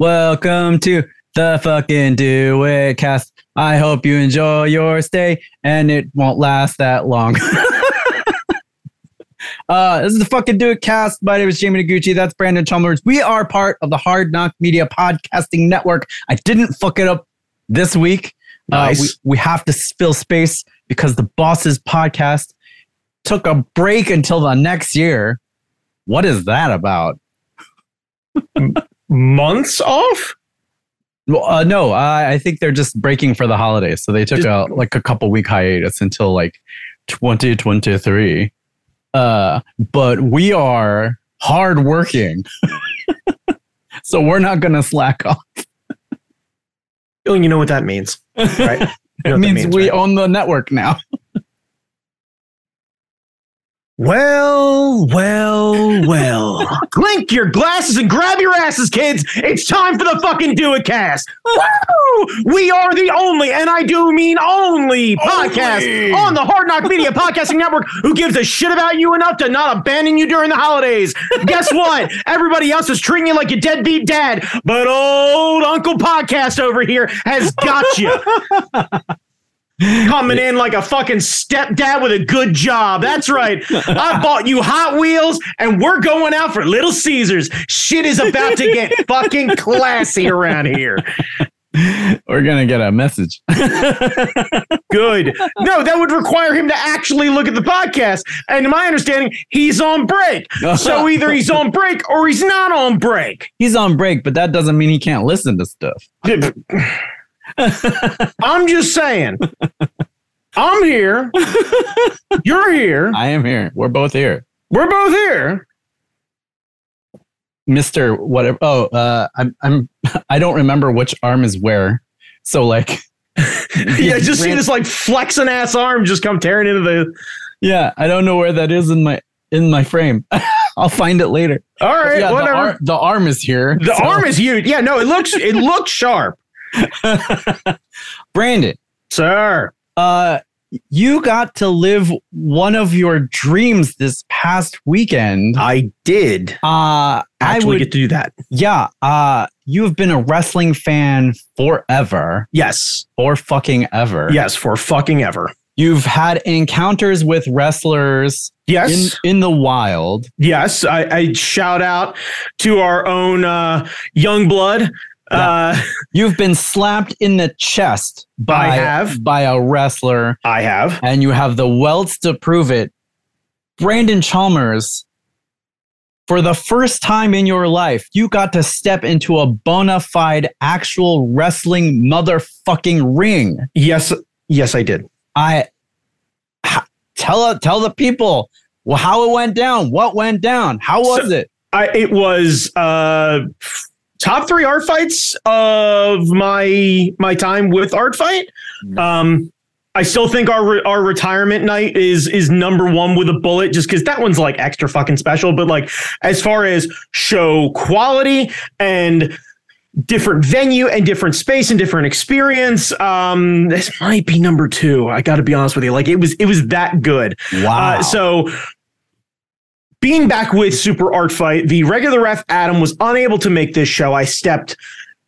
Welcome to the fucking Do It cast. I hope you enjoy your stay and it won't last that long. uh, this is the fucking Do It cast. My name is Jamie Noguchi. That's Brandon Chalmers. We are part of the Hard Knock Media Podcasting Network. I didn't fuck it up this week. Nice. Uh, we, we have to fill space because the Bosses podcast took a break until the next year. What is that about? Months off? Well, uh, no, I, I think they're just breaking for the holidays. So they took a like a couple week hiatus until like 2023. Uh, but we are hard working. so we're not going to slack off. You know what that means, right? You know It that means, we right? own the network now. Well, well, well. Clink your glasses and grab your asses, kids. It's time for the fucking Do It cast. Woo! We are the only, and I do mean only, podcast on the Hard Knock Media Podcasting Network who gives a shit about you enough to not abandon you during the holidays. Guess what? Everybody else is treating you like your deadbeat dad, but old Uncle Podcast over here has got you. Coming in like a fucking stepdad with a good job. That's right. I bought you Hot Wheels and we're going out for Little Caesars. Shit is about to get fucking classy around here. We're going to get a message. Good. No, that would require him to actually look at the podcast. And to my understanding, he's on break. So either he's on break or he's not on break. He's on break, but that doesn't mean he can't listen to stuff. I'm just saying. I'm here. You're here. I am here. We're both here. We're both here. Mister whatever. Oh, uh, I'm I'm I don't remember which arm is where. So like, yeah, just see this like flexing ass arm just come tearing into the. yeah, I don't know where that is in my in my frame. I'll find it later. All right, yeah, the, whatever. ar- the arm is here. The so- arm is huge. Yeah, no, it looks it looks sharp, Brandon. sir. Uh, you got to live one of your dreams this past weekend. I did Uh, I actually would, get to do that. yeah. Uh, you have been a wrestling fan forever, Yes, or fucking ever. yes, for fucking ever. You've had encounters with wrestlers in Yes, in the wild. yes. I, I shout out to our own uh, young blood. Uh, You've been slapped in the chest by I have. by a wrestler, I have. and you have the welts to prove it. Brandon Chalmers, for the first time in your life, you got to step into a bona fide actual wrestling motherfucking ring. Yes, yes, I did. I tell tell the people well, how it went down, what went down, how was So- it? I it was uh top three art fights of my my time with art fight. Um I still think our our retirement night is is number one with a bullet, just because that one's like extra fucking special. But like as far as show quality and different venue and different space and different experience, um, this might be number two. I got to be honest with you, like it was it was that good. Wow. Uh, so being back with Super Art Fight, the regular ref Adam was unable to make this show. I stepped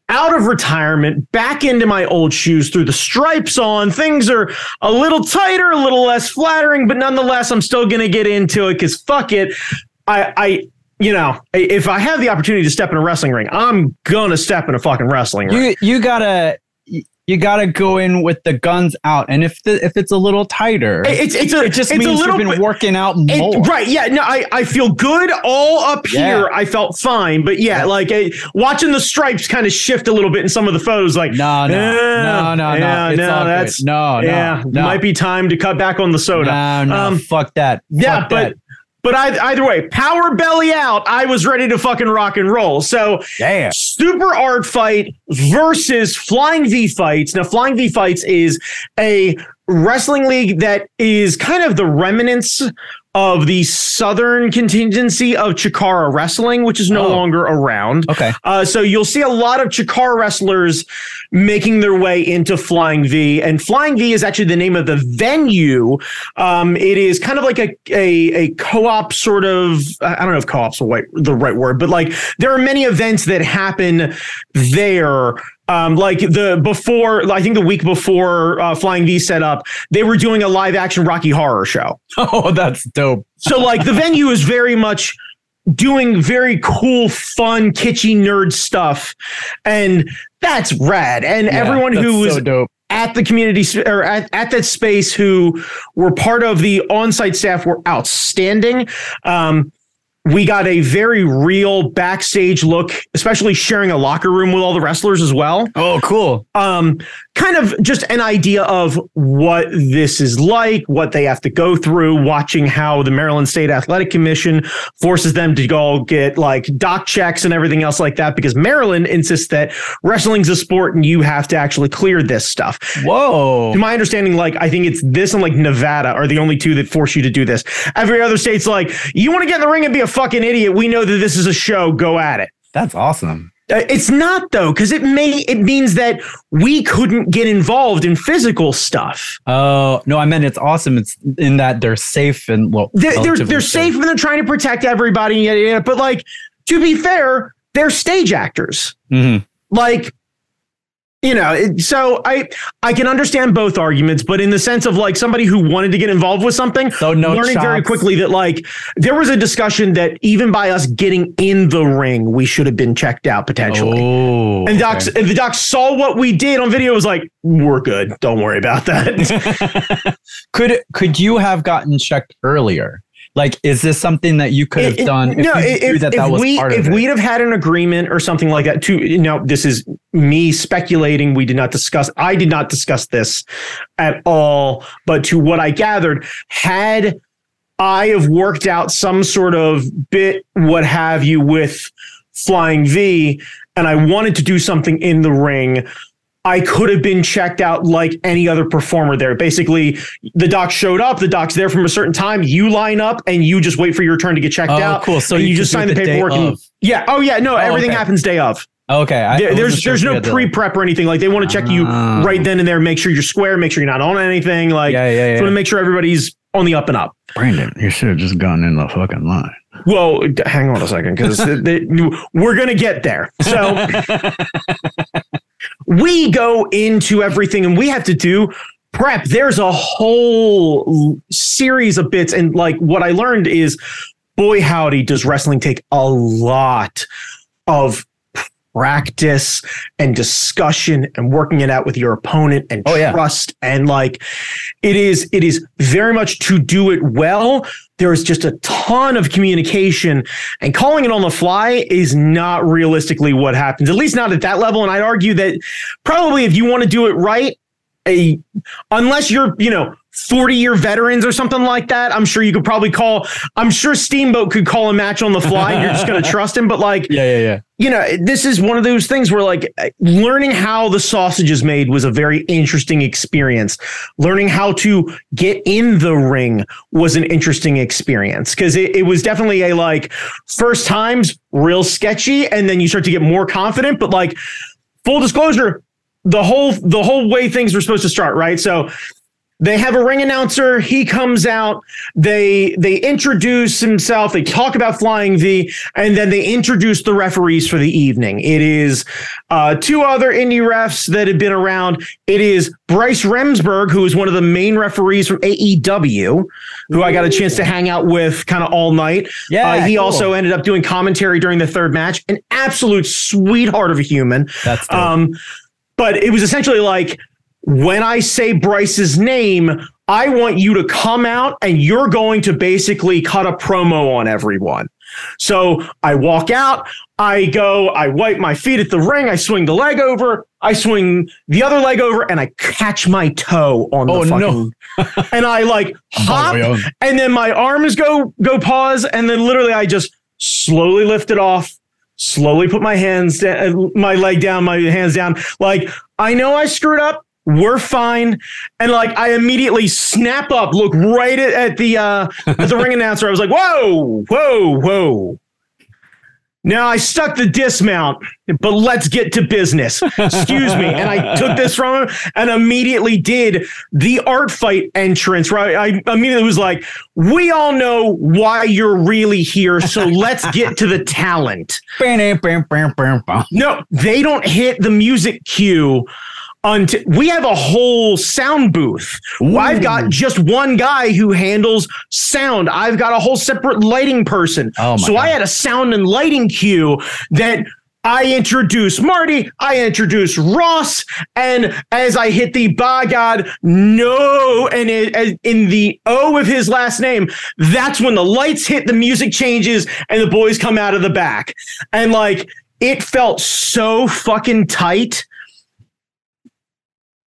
out of retirement, back into my old shoes, threw the stripes on. Things are a little tighter, a little less flattering, but nonetheless, I'm still gonna get into it because fuck it. I I you know, if I have the opportunity to step in a wrestling ring, I'm gonna step in a fucking wrestling ring. you you gotta you gotta go in with the guns out, and if the if it's a little tighter, It's it's a it just means a little you've been working out It- more. right. Yeah. No, I, I feel good all up Yeah. here. I felt fine. But yeah, Yeah. like eh, watching the stripes kind of shift a little bit in some of the photos, like, No, no, eh, no, no, yeah, no. It's no, that's, good. No, no, yeah, no. might be time to cut back on the soda. No, no, Um, fuck that. yeah, Fuck but that. But either, either way, power belly out. I was ready to fucking rock and roll. So damn. Super Art Fight versus Flying V Fights. Now, Flying V Fights is a wrestling league that is kind of the remnants of the southern contingency of Chikara Wrestling, which is no Oh. longer around. Okay. Uh, so you'll see a lot of Chikara wrestlers making their way into Flying V, and Flying V is actually the name of the venue. Um, it is kind of like a a, a co-op sort of. I don't know if co-op's the right, the right word, but like there are many events that happen there. Um, like the before, I think the week before uh, Flying V set up, they were doing a live action Rocky Horror Show. Oh, that's dope. So like the venue is very much doing very cool, fun, kitschy nerd stuff, and that's rad. And Yeah, everyone who was so dope. at the community or at, at that space who were part of the on-site staff were outstanding. Um, we got a very real backstage look, especially sharing a locker room with all the wrestlers as well Oh, cool. um, kind of just an idea of what this is like, what they have to go through, watching how the Maryland State Athletic Commission forces them to go get like doc checks and everything else like that, because Maryland insists that wrestling's a sport and you have to actually clear this stuff. Whoa. To my understanding, like I think it's this and like Nevada are the only two that force you to do this. Every other state's like, you want to get in the ring and be a fucking idiot. We know that this is a show. Go at it. That's awesome. Uh, It's not though, because it may it means that we couldn't get involved in physical stuff. Oh no, I meant it's awesome. It's in that they're safe and well, They're they're, they're safe and they're trying to protect everybody. But like to be fair, they're stage actors. Mhm. Like you know, it, so I I can understand both arguments, but in the sense of like somebody who wanted to get involved with something, So no learning very quickly that like there was a discussion that even by us getting in the ring, we should have been checked out potentially. Oh, And docs, and the doc saw what we did on video. Was like, we're good. Don't worry about that. could could you have gotten checked earlier? Like, is this something that you could have It- done if no, if, that if that was we if we'd have had an agreement or something like that. To you know, this is me speculating. We did not discuss. I did not discuss this at all. But to what I gathered, had I have worked out some sort of bit, what have you, with Flying V, and I wanted to do something in the ring. I could have been checked out like any other performer there. Basically, the doc showed up, the doc's there from a certain time, you line up and you just wait for your turn to get checked Oh, out. cool. So you you, just sign the the paperwork and yeah. Oh yeah, no, everything okay. happens day of. okay, I, I There- wasn't there's sure there's no had to, pre like- prep or anything. Like they want to check you Ah. right then and there, make sure you're square, make sure you're not on anything. Like Yeah, yeah, just yeah. want to make sure everybody's on the up and up. Brandon, you should have just gone in the fucking line. Well, hang on a second, because we're gonna get there. So we go into everything, and we have to do prep. There's a whole series of bits, and like what I learned is, boy howdy, does wrestling take a lot of practice and discussion and working it out with your opponent and Oh, yeah. trust and like it is it is very much to do it well there is just a ton of communication and calling it on the fly is not realistically what happens at least not at that level. And i'd argue that probably if you want to do it right a unless you're you know 40 year veterans or something like that i'm sure you could probably call i'm sure steamboat could call a match on the fly you're just going to trust him but like Yeah, yeah, yeah. you know, this is one of those things where like learning how the sausage is made was a very interesting experience. Learning how to get in the ring was an interesting experience because it, it was definitely a like first times real sketchy and then you start to get more confident. But like full disclosure, the whole the whole way things were supposed to start, right? So they have a ring announcer. He comes out. They they introduce himself. They talk about flying v and then they introduce the referees for the evening. It is uh, two other indie refs that have been around. It is bryce remsburg who is one of the main referees from aew who i got a chance to hang out with kind of all night. Yeah, uh, he cool. also ended up doing commentary during the third match. An absolute sweetheart of a human. That's dope. um, but it was essentially like when I say Bryce's name, I want you to come out and you're going to basically cut a promo on everyone. So I walk out, I go, I wipe my feet at the ring, I swing the leg over, I swing the other leg over, and I catch my toe on the Oh, no. and I like oh, hop, Oh, and then my arms go go pause, and then literally I just slowly lift it off, slowly put my hands down, uh, my leg down, my hands down. Like I know I screwed up. We're fine. And like I immediately snap up, look right at, at the uh at the ring announcer. I was like, whoa, whoa, whoa. Now I stuck the dismount, but let's get to business. Excuse me. And I took this from him and immediately did the art fight entrance, right? I immediately was like, we all know why you're really here. So let's get to the talent. No, they don't hit the music cue until we have a whole sound booth. Ooh. I've got just one guy who handles sound. I've got a whole separate lighting person. Oh so God. I had a sound and lighting cue that I introduce Marty, I introduce Ross, and as I hit the by God, no, and it, in the O of his last name, that's when the lights hit, the music changes, and the boys come out of the back. And like, it felt so fucking tight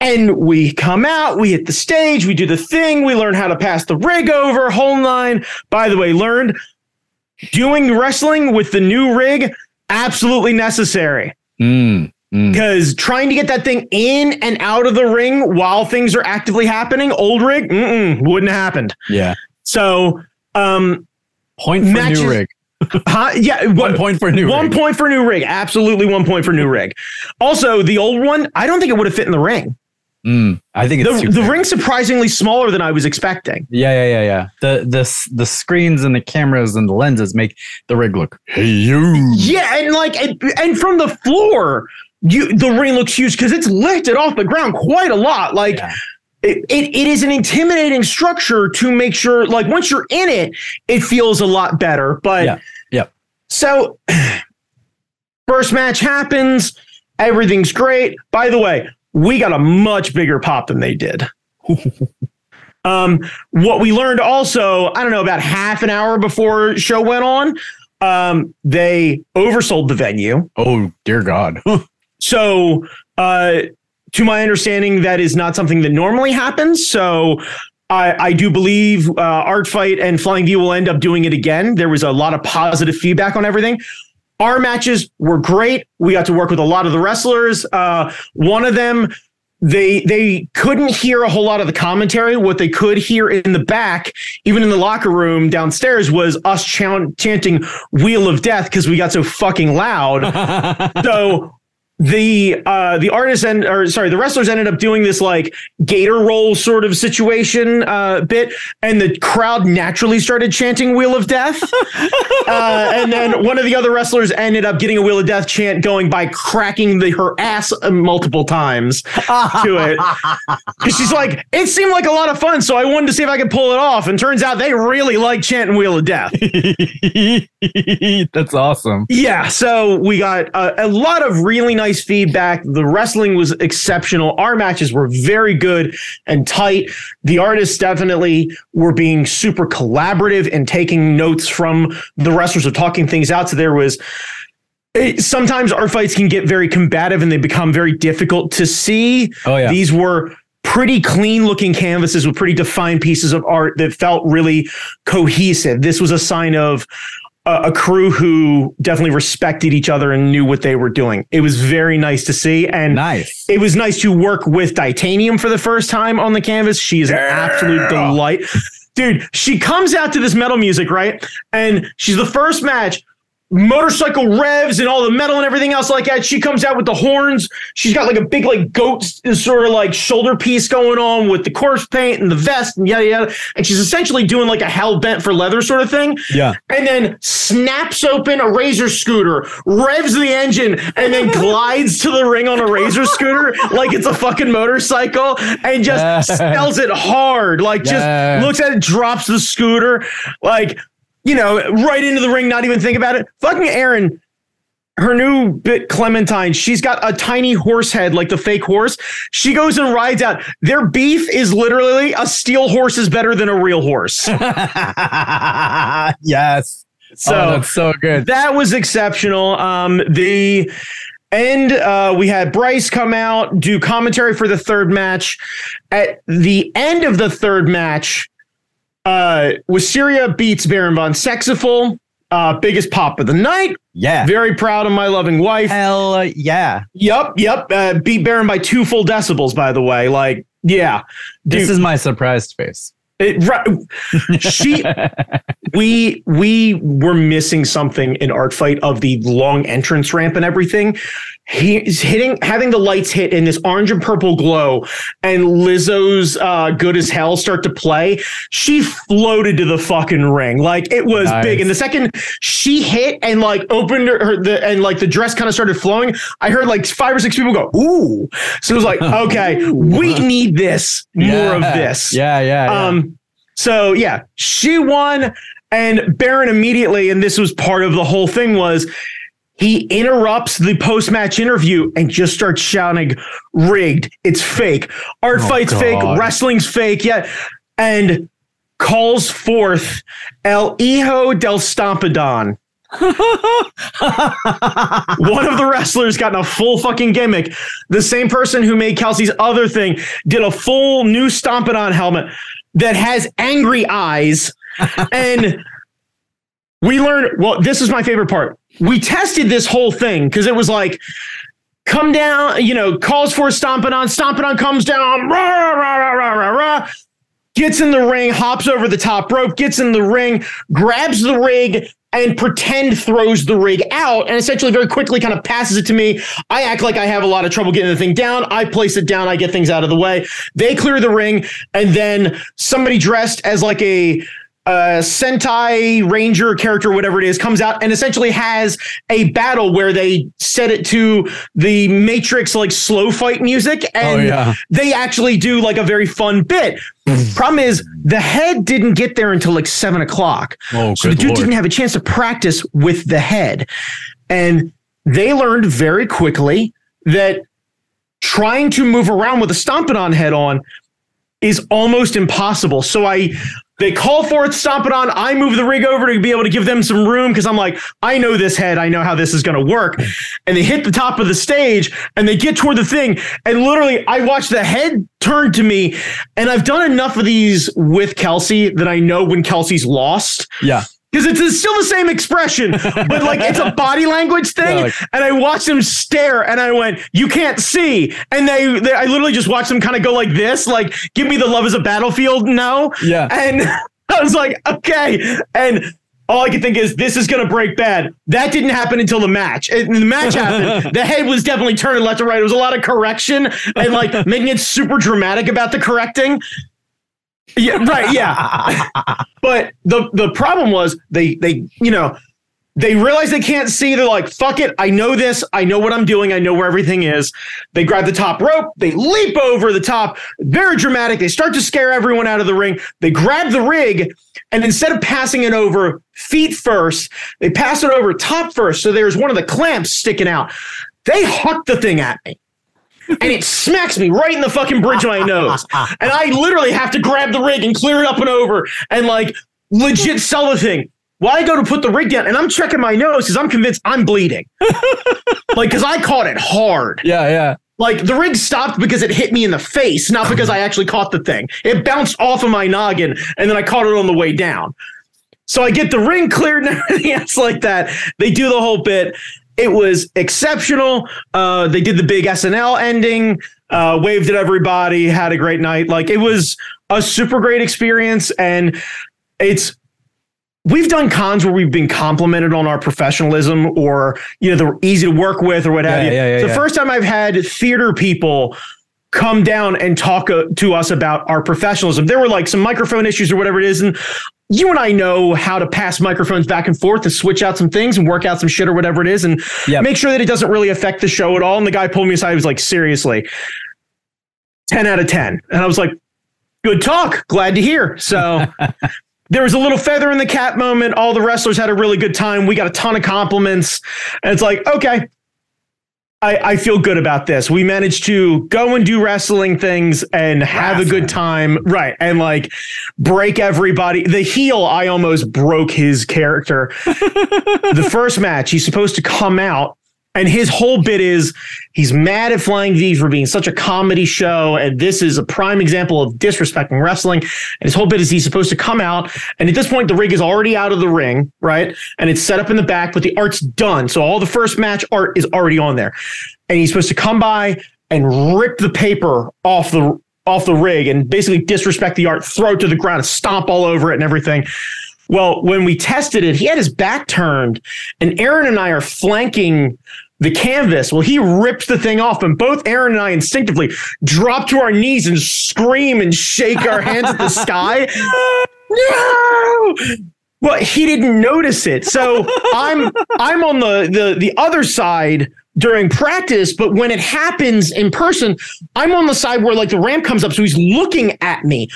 and we come out, we hit the stage, we do the thing, we learn how to pass the rig over, whole nine. By the way, learned doing wrestling with the new rig, absolutely necessary. Mm, because mm. trying to get that thing in and out of the ring while things are actively happening, old rig, wouldn't have happened. Yeah. So, um, point for matches, new rig. Huh? Yeah, one point for new. One rig. point for new rig. Absolutely, one point for new rig. Also, the old one, I don't think it would have fit in the ring. Mm, I think the, the ring's surprisingly smaller than I was expecting. Yeah, yeah, yeah, yeah. The the the screens and the cameras and the lenses make the rig look hey you. Yeah, and like and, and from the floor, you the ring looks huge because it's lifted off the ground quite a lot. Like. Yeah. It, it, it is an intimidating structure to make sure like once you're in it it feels a lot better but yeah yeah so first match happens everything's great by the way we got a much bigger pop than they did. um, what we learned also, I don't know, about half an hour before show went on, um, they oversold the venue. Oh dear God! so, uh, to my understanding, that is not something that normally happens. So. I, I do believe uh, Art Fight and Flying V will end up doing it again. There was a lot of positive feedback on everything. Our matches were great. We got to work with a lot of the wrestlers. Uh, one of them, they they couldn't hear a whole lot of the commentary. What they could hear in the back, even in the locker room downstairs, was us chanting "Wheel of Death" because we got so fucking loud. so the uh the artists and or sorry the wrestlers ended up doing this like gator roll sort of situation uh bit and the crowd naturally started chanting wheel of death. Uh and then one of the other wrestlers ended up getting a wheel of death chant going by cracking the her ass multiple times to it. Because she's like it seemed like a lot of fun so i wanted to see if i could pull it off. And turns out they really like chanting wheel of death. That's awesome. Yeah so we got a, a lot of really nice nice feedback. The wrestling was exceptional. Our matches were very good and tight. The artists definitely were being super collaborative and taking notes from the wrestlers of talking things out. So there was it, sometimes our fights can get very combative and they become very difficult to see. Oh yeah. These were pretty clean looking canvases with pretty defined pieces of art that felt really cohesive. This was a sign of a, a, crew who definitely respected each other and knew what they were doing. It was very nice to see. And nice. it was nice to work with Titanium for the first time on the canvas. She is an absolute delight. Dude, she comes out to this metal music, right? And she's the first match motorcycle revs and all the metal and everything else like that. She comes out with the horns. She's got like a big like goat sort of like shoulder piece going on with the corpse paint and the vest and yada yada. And she's essentially doing like a hell bent for leather sort of thing. Yeah. And then snaps open a razor scooter, revs the engine, and then glides to the ring on a razor scooter like it's a fucking motorcycle and just spells it hard. Like just looks at it, drops the scooter. Like you know, right into the ring, not even think about it. Fucking Aaron, her new bit Clementine, she's got a tiny horse head like the fake horse. She goes and rides out. Their beef is literally a steel horse is better than a real horse. yes. So oh, that's so good. That was exceptional. Um, the end, uh, we had Bryce come out, do commentary for the third match. At the end of the third match, uh, Wisteria beats Baron von Sexiful. Uh, biggest pop of the night. Yeah. Very proud of my loving wife. Hell yeah. Yep, yep. Uh, beat Baron by two full decibels, by the way. Like, yeah. This is my surprised face. it, right, she we we were missing something in art fight of the long entrance ramp and everything. He's hitting having the lights hit in this orange and purple glow and Lizzo's uh, good as hell start to play. She floated to the fucking ring. Like it was Nice. big. And the second she hit and like opened her, her the and like the dress kind of started flowing, I heard like five or six people go, ooh. So it was like, okay, we need this, more of this. Yeah, yeah. yeah. Um, so yeah, she won, and Baron immediately, and this was part of the whole thing, was he interrupts the post-match interview and just starts shouting, rigged, it's fake. Art Oh, fight's fake, wrestling's fake, yeah. And calls forth El Hijo del Stompadon. One of the wrestlers got in a full fucking gimmick. The same person who made Kelsey's other thing did a full new Stompadon helmet that has angry eyes. and we learned, well, this is my favorite part. We tested this whole thing because it was like, come down, you know, calls for Stompadon, stomping On comes down, rah, rah, rah, rah, rah, rah, gets in the ring, hops over the top rope, gets in the ring, grabs the rig, and pretend throws the rig out and essentially very quickly kind of passes it to me. I act like I have a lot of trouble getting the thing down. I place it down. I get things out of the way. They clear the ring. And then somebody dressed as like a uh, Sentai Ranger character, whatever it is, comes out and essentially has a battle where they set it to the Matrix like slow fight music. And oh yeah. they actually do like a very fun bit. Problem is, the head didn't get there until like seven o'clock. Oh, So the dude lord. didn't have a chance to practice with the head. And they learned very quickly that trying to move around with a Stompadon head on is almost impossible. So I they call for it, Stompadon. I move the rig over to be able to give them some room because I'm like, I know this head. I know how this is going to work. And they hit the top of the stage and they get toward the thing. And literally, I watch the head turn to me. And I've done enough of these with Kelsey that I know when Kelsey's lost Yeah. Because it's, still the same expression, but like it's a body language thing. Yeah, like- and I watched them stare, and I went, "You can't see." And they, they I literally just watched them kind of go like this, like, "Give me the love as a battlefield." No, Yeah. and I was like, "Okay," and. All I could think is this is going to break bad. That didn't happen until the match. The match happened. The head was definitely turning left to right. It was a lot of correction and like making it super dramatic about the correcting. Yeah, right. Yeah. But the the problem was they they you know they realize they can't see. They're like, fuck it. I know this. I know what I'm doing. I know where everything is. They grab the top rope. They leap over the top. Very dramatic. They start to scare everyone out of the ring. They grab the rig. And instead of passing it over feet first, they pass it over top first. So there's one of the clamps sticking out. They huck the thing at me. And it smacks me right in the fucking bridge of my nose. And I literally have to grab the rig and clear it up and over and like legit sell the thing. Well, I go to put the rig down and I'm checking my nose because I'm convinced I'm bleeding. like, because I caught it hard. Yeah, yeah. Like, the rig stopped because it hit me in the face, not because I actually caught the thing. It bounced off of my noggin and then I caught it on the way down. So I get the ring cleared and everything else like that. They do the whole bit. It was exceptional. Uh, they did the big SNL ending, uh, waved at everybody, had a great night. Like it was a super great experience. And it's, we've done cons where we've been complimented on our professionalism or, you know, they're easy to work with or what have Yeah, you. yeah, yeah, the first time I've had theater people come down and talk uh, to us about our professionalism. There were like some microphone issues or whatever it is. And you and I know how to pass microphones back and forth to switch out some things and work out some shit or whatever it is and Yep. make sure that it doesn't really affect the show at all. And the guy pulled me aside. He was like, seriously, 10 out of 10. And I was like, good talk. Glad to hear. So there was a little feather in the cap moment. All the wrestlers had a really good time. We got a ton of compliments. And it's like, okay, I, I feel good about this. We managed to go and do wrestling things and have a good time. Right. And like break everybody. The heel, I almost broke his character. the first match, he's supposed to come out And his whole bit is he's mad at Flying V for being such a comedy show. And this is a prime example of disrespecting wrestling. And his whole bit is he's supposed to come out. And at this point, the rig is already out of the ring, right? And it's set up in the back, but the art's done. So all the first match art is already on there. And he's supposed to come by and rip the paper off the off the rig and basically disrespect the art, throw it to the ground, stomp all over it and everything. Well, when we tested it, he had his back turned, and Aaron and I are flanking the canvas. Well, he ripped the thing off, and both Aaron and I instinctively drop to our knees and scream and shake our hands at the sky. No! Well, he didn't notice it. So I'm I'm on the the the other side during practice, but when it happens in person, I'm on the side where like the ramp comes up, so he's looking at me.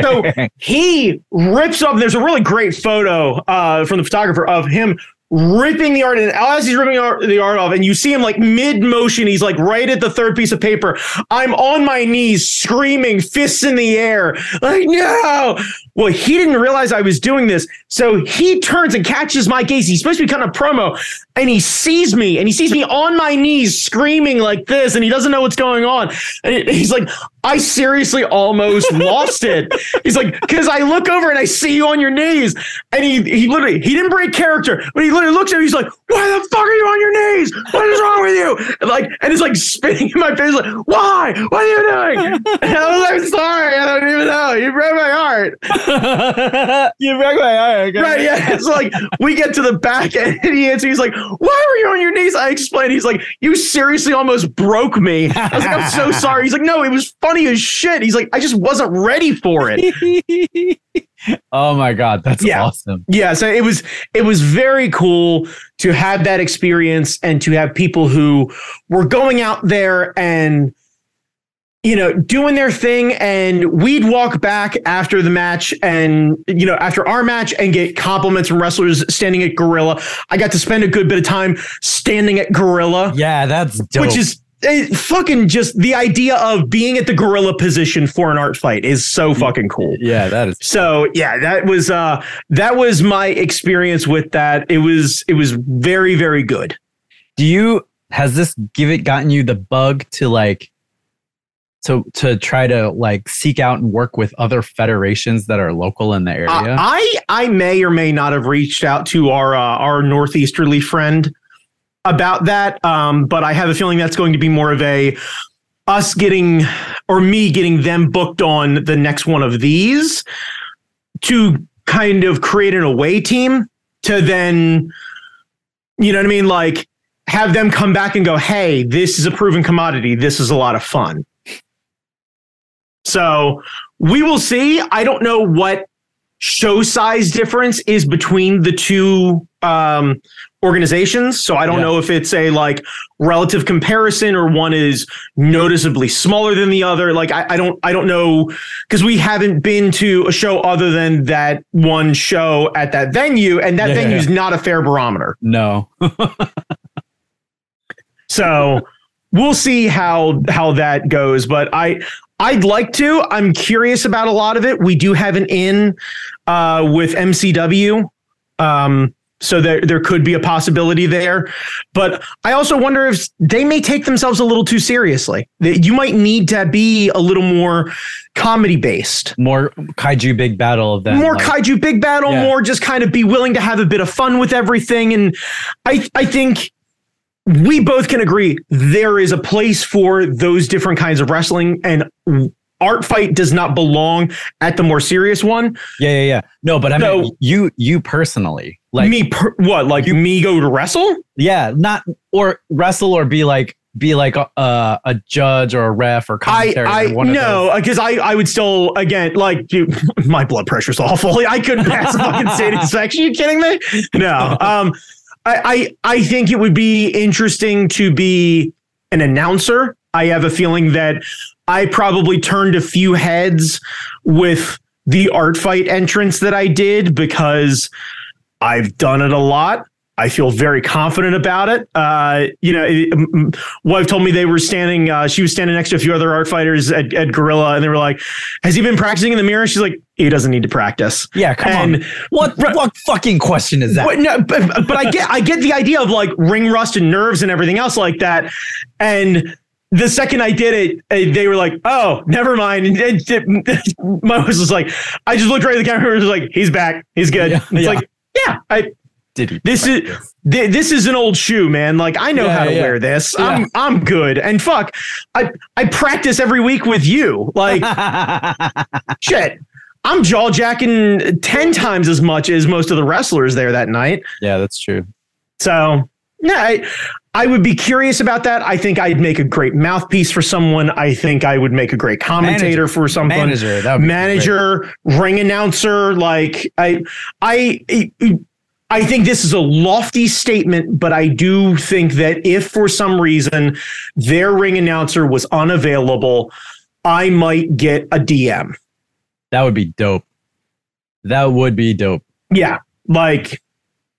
So he rips up. There's a really great photo uh, from the photographer of him ripping the art and as he's ripping the art off and you see him like mid motion he's like right at the third piece of paper. I'm on my knees screaming fists in the air like no! Well he didn't realize i was doing this. So he turns and catches my gaze. He's supposed to be kind of promo. And he sees me and he sees me on my knees screaming like this and he doesn't know what's going on. And he's like i seriously almost lost it. He's like because i look over and i see you on your knees. And he he literally he didn't break character but he literally looks at me he's like why the fuck are you on your knees what is wrong with you and like and it's like spitting in my face like why what are you doing and i was like sorry i don't even know you broke my heart you broke my heart okay? right yeah it's like we get to the back and he answers he's like why were you on your knees? I explained. He's like, you seriously almost broke me. I was like, I'm so sorry. He's like, no, it was funny as shit. He's like, I just wasn't ready for it. oh my god, that's yeah. awesome. Yeah, so it was it was very cool to have that experience and to have people who were going out there and you know, doing their thing. And we'd walk back after the match and, you know, after our match and get compliments from wrestlers standing at Gorilla. I got to spend a good bit of time standing at Gorilla. Yeah, that's dope. Which is it, fucking just the idea of being at the gorilla position for an art fight is so fucking cool. Yeah, that is. So yeah, that was uh that was my experience with that. It was it was very very good. Do you has this give it gotten you the bug to like to to try to like seek out and work with other federations that are local in the area? Uh, I I may or may not have reached out to our uh, our northeasterly friend about that, um, but I have a feeling that's going to be more of a us getting or me getting them booked on the next one of these to kind of create an away team to then you know what I mean? Like have them come back and go hey this is a proven commodity. This is a lot of fun. So we will see. I don't know what show size difference is between the two um, organizations. So I don't yeah. know if it's a like relative comparison or one is noticeably smaller than the other. Like I, I don't I don't know because we haven't been to a show other than that one show at that venue, and that yeah, venue is yeah. not a fair barometer. No. so we'll see how how that goes. But I I'd like to. I'm curious about a lot of it. We do have an in uh, with MCW. Um, so there, there could be a possibility there. But I also wonder if they may take themselves a little too seriously. That You might need to be a little more comedy based. More kaiju big battle of that. More like, kaiju big battle, yeah. more just kind of be willing to have a bit of fun with everything. And I I think we both can agree there is a place for those different kinds of wrestling and art fight does not belong at the more serious one. Yeah, yeah, yeah. No, but I so, mean you you personally. Like me per, what? Like you, me go to wrestle? Yeah, not or wrestle or be like be like a, a judge or a ref or commentary. I, I no, because I, I would still again like dude, my blood pressure's awful. I couldn't pass a fucking state inspection. You kidding me? No. Um, I, I I think it would be interesting to be an announcer. I have a feeling that I probably turned a few heads with the art fight entrance that I did because I've done it a lot. I feel very confident about it. Uh, you know, it, wife told me they were standing. Uh, she was standing next to a few other art fighters at, at Gorilla, and they were like, "Has he been practicing in the mirror?" She's like, he doesn't need to practice. Yeah, come And- on. What what fucking question is that? But, no, but, but I get I get the idea of like ring rust and nerves and everything else like that. And the second I did it, uh, they were like, "Oh, never mind." And it, it, my was just like, I just looked right at the camera and was like, "He's back. He's good." Yeah, it's yeah. like, yeah, I Did he? this is thi- this is an old shoe, man. Like I know Yeah, how to wear this. I'm I'm good. And fuck, I I practice every week with you. Like shit. I'm jaw jacking ten times as much as most of the wrestlers there that night. yeah, that's true. So yeah, I, I would be curious about that. I think I'd make a great mouthpiece for someone. I think I would make a great commentator for someone. Manager, that would be Manager, ring announcer. Like I, I, I think this is a lofty statement, but I do think that if for some reason their ring announcer was unavailable, I might get a DM. That would be dope. That would be dope. Yeah, like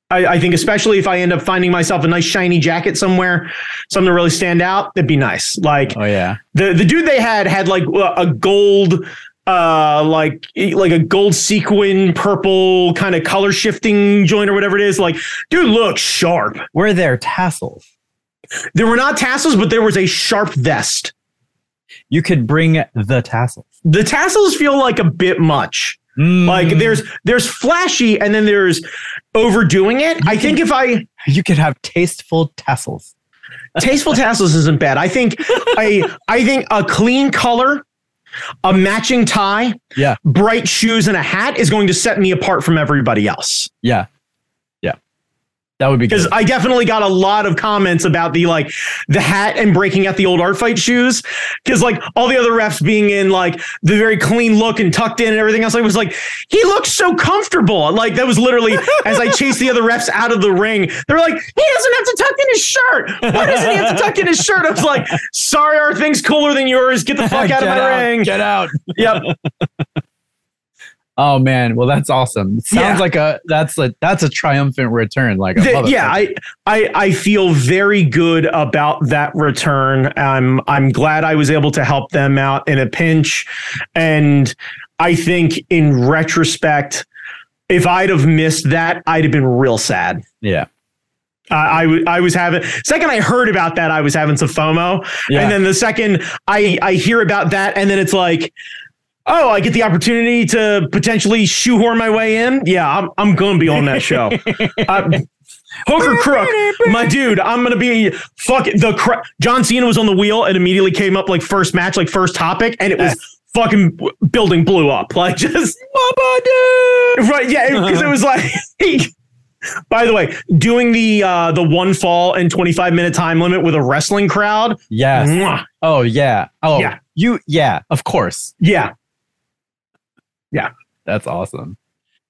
I, I think especially if I end up finding myself a nice shiny jacket somewhere, something to really stand out, it'd be nice. Like Oh yeah. the the dude they had had like a gold uh like like a gold sequin purple kind of color shifting joint or whatever it is like dude look sharp Were there tassels? there were not tassels but there was a sharp vest You could bring the tassels. the tassels feel like a bit much Mm, like there's there's flashy and then there's overdoing it i think if i you could have tasteful tassels. tasteful tassels isn't bad. I think I I think a clean color, a matching tie, Yeah. bright shoes, and a hat is going to set me apart from everybody else. Yeah. That would be Because. I definitely got a lot of comments about the like the hat and breaking out the old art fight shoes. Because like all the other refs being in like the very clean look and tucked in and everything else, I was like, he looks so comfortable. Like that was literally as I chased the other refs out of the ring. They were like, he doesn't have to tuck in his shirt. Why doesn't he have to tuck in his shirt? I was like, sorry, our thing's cooler than yours. Get the fuck out of my ring. Get out. Yep. Oh man, well that's awesome. It sounds Yeah. like a that's a that's a triumphant return. Like a Th- yeah. I, I I feel very good about that return. I'm I'm glad I was able to help them out in a pinch, and I think in retrospect, if I'd have missed that, I'd have been real sad. yeah, Uh, I w- I was having second I heard about that I was having some FOMO, yeah. and then the second I I hear about that, and then it's like. Oh, I get the opportunity to potentially shoehorn my way in. Yeah, I'm I'm going to be on that show. Uh, hook or crook, my dude. I'm gonna be fuck the cr- John Cena was on the wheel and immediately came up like first match, like first topic, and it was fucking building blew up, like just right, yeah, because it was like. By the way, doing the uh, the one fall and 25 minute time limit with a wrestling crowd. yes. mwah, Oh yeah. Oh Yeah. You yeah. Of course. Yeah, Yeah, that's awesome.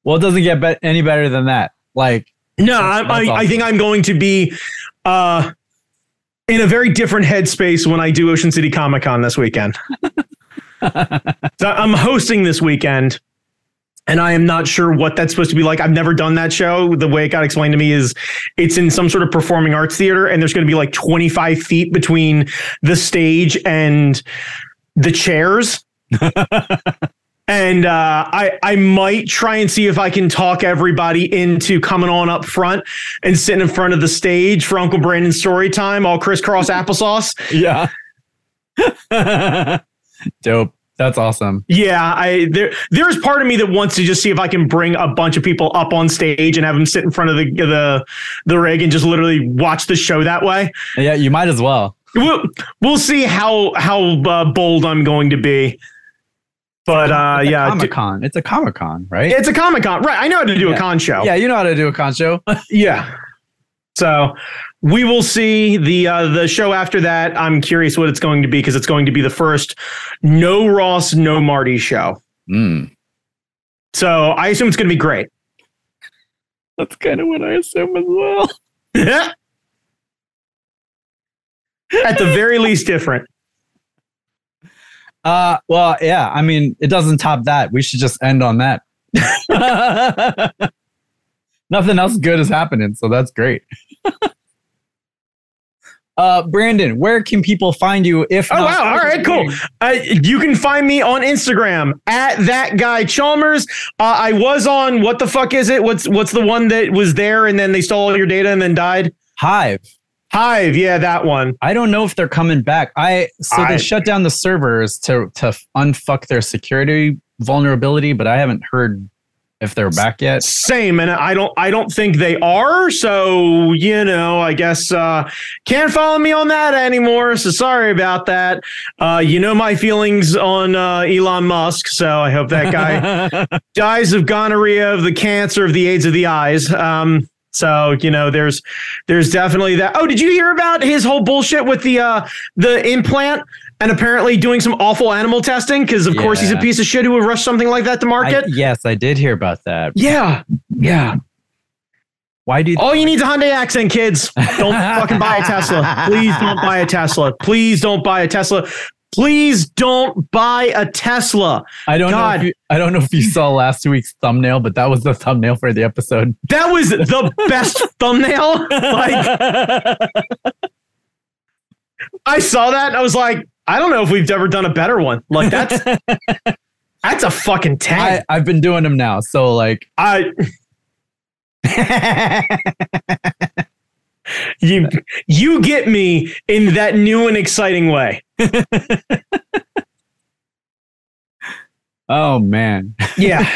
Well, it doesn't get be- any better than that. Like No, I, I, I think I'm going to be uh, in a very different headspace when I do Ocean City Comic Con this weekend. So I'm hosting this weekend, and I am not sure what that's supposed to be like. I've never done that show. The way it got explained to me is it's in some sort of performing arts theater, and there's going to be like 25 feet between the stage and the chairs. And uh, I I might try and see if I can talk everybody into coming on up front and sitting in front of the stage for Uncle Brandon's story time, all crisscross applesauce. yeah. Dope. That's awesome. Yeah, I there there's part of me that wants to just see if I can bring a bunch of people up on stage and have them sit in front of the the the rig and just literally watch the show that way. Yeah, you might as well. We'll we'll see how how uh, bold I'm going to be. But uh, It's yeah, Comic Con. It's a Comic Con, right? it's a Comic Con, right? I know how to do Yeah. a con show. yeah, you know how to do a con show. Yeah. So we will see the uh, the show after that. I'm curious what it's going to be because it's going to be the first no Ross, no Marty show. Mm. So I assume it's going to be great. That's kind of what I assume as well. Yeah. At the very least, different. Uh, well, yeah. I mean, it doesn't top that. We should just end on that. Nothing else good is happening, so that's great. Uh, Brandon, where can people find you? If Oh wow! All right, cool. Uh, you can find me on Instagram at that guy Chalmers. Uh, I was on what the fuck is it? What's what's the one that was there and then they stole all your data and then died? Hive. Hive, yeah, that one. I don't know if they're coming back. I so I- they shut down the servers to to unfuck their security vulnerability, but I haven't heard if they're back yet. Same, and I don't I don't think they are. So you know, I guess uh, can't follow me on that anymore. So sorry about that. Uh, you know my feelings on uh, Elon Musk. So I hope that guy dies of gonorrhea, of the cancer, of the AIDS of the eyes. Um, so you know, there's there's definitely that. Oh, did you hear about his whole bullshit with the uh, the implant and apparently doing some awful animal testing? Because of course he's a piece of shit who would rush something like that to I- market. yes, I did hear about that. yeah, yeah. Why do you All you need is a Hyundai accent, kids. Don't fucking buy a Tesla. Please don't buy a Tesla. Please don't buy a Tesla. Please don't buy a Tesla. I don't know if you, I don't know if you saw last week's thumbnail, but that was the thumbnail for the episode. That was the best thumbnail. Like I saw that and I was like, I don't know if we've ever done a better one. Like that's that's a fucking I, tag. I've been doing them now, so like I, you you get me in that new and exciting way. oh man. Yeah.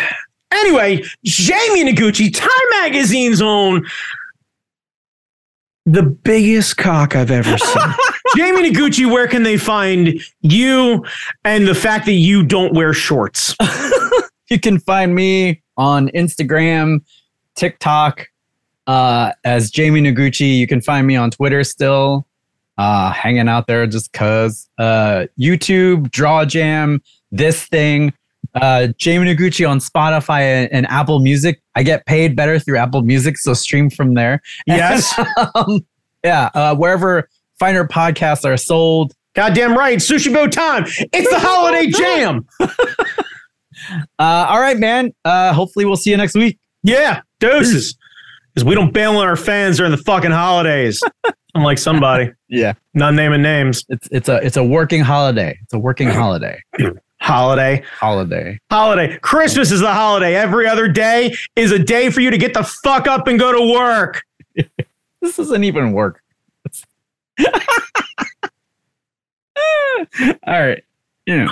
anyway, Jamie Noguchi, Time Magazine's own the biggest cock I've ever seen. Jamie Noguchi, where can they find you and the fact that you don't wear shorts? You can find me on Instagram, TikTok, uh, as Jamie Noguchi. You can find me on Twitter still, uh, hanging out there just cause. Uh, YouTube, Draw Jam, this thing. Uh, Jamie Noguchi on Spotify and, and Apple Music. I get paid better through Apple Music, so stream from there. Yes. um, yeah, uh, wherever finer podcasts are sold. Goddamn right. Sushi Bow time. It's the holiday jam. Uh, all right, man. Uh, hopefully, we'll see you next week. Yeah. Doses. Because we don't bail on our fans during the fucking holidays. I'm like somebody. Yeah, Not naming names. it's it's a it's a working holiday. It's a working holiday. Holiday. Holiday. Holiday. Christmas is the holiday. Every other day is a day for you to get the fuck up and go to work. This doesn't even work. All right. Yeah.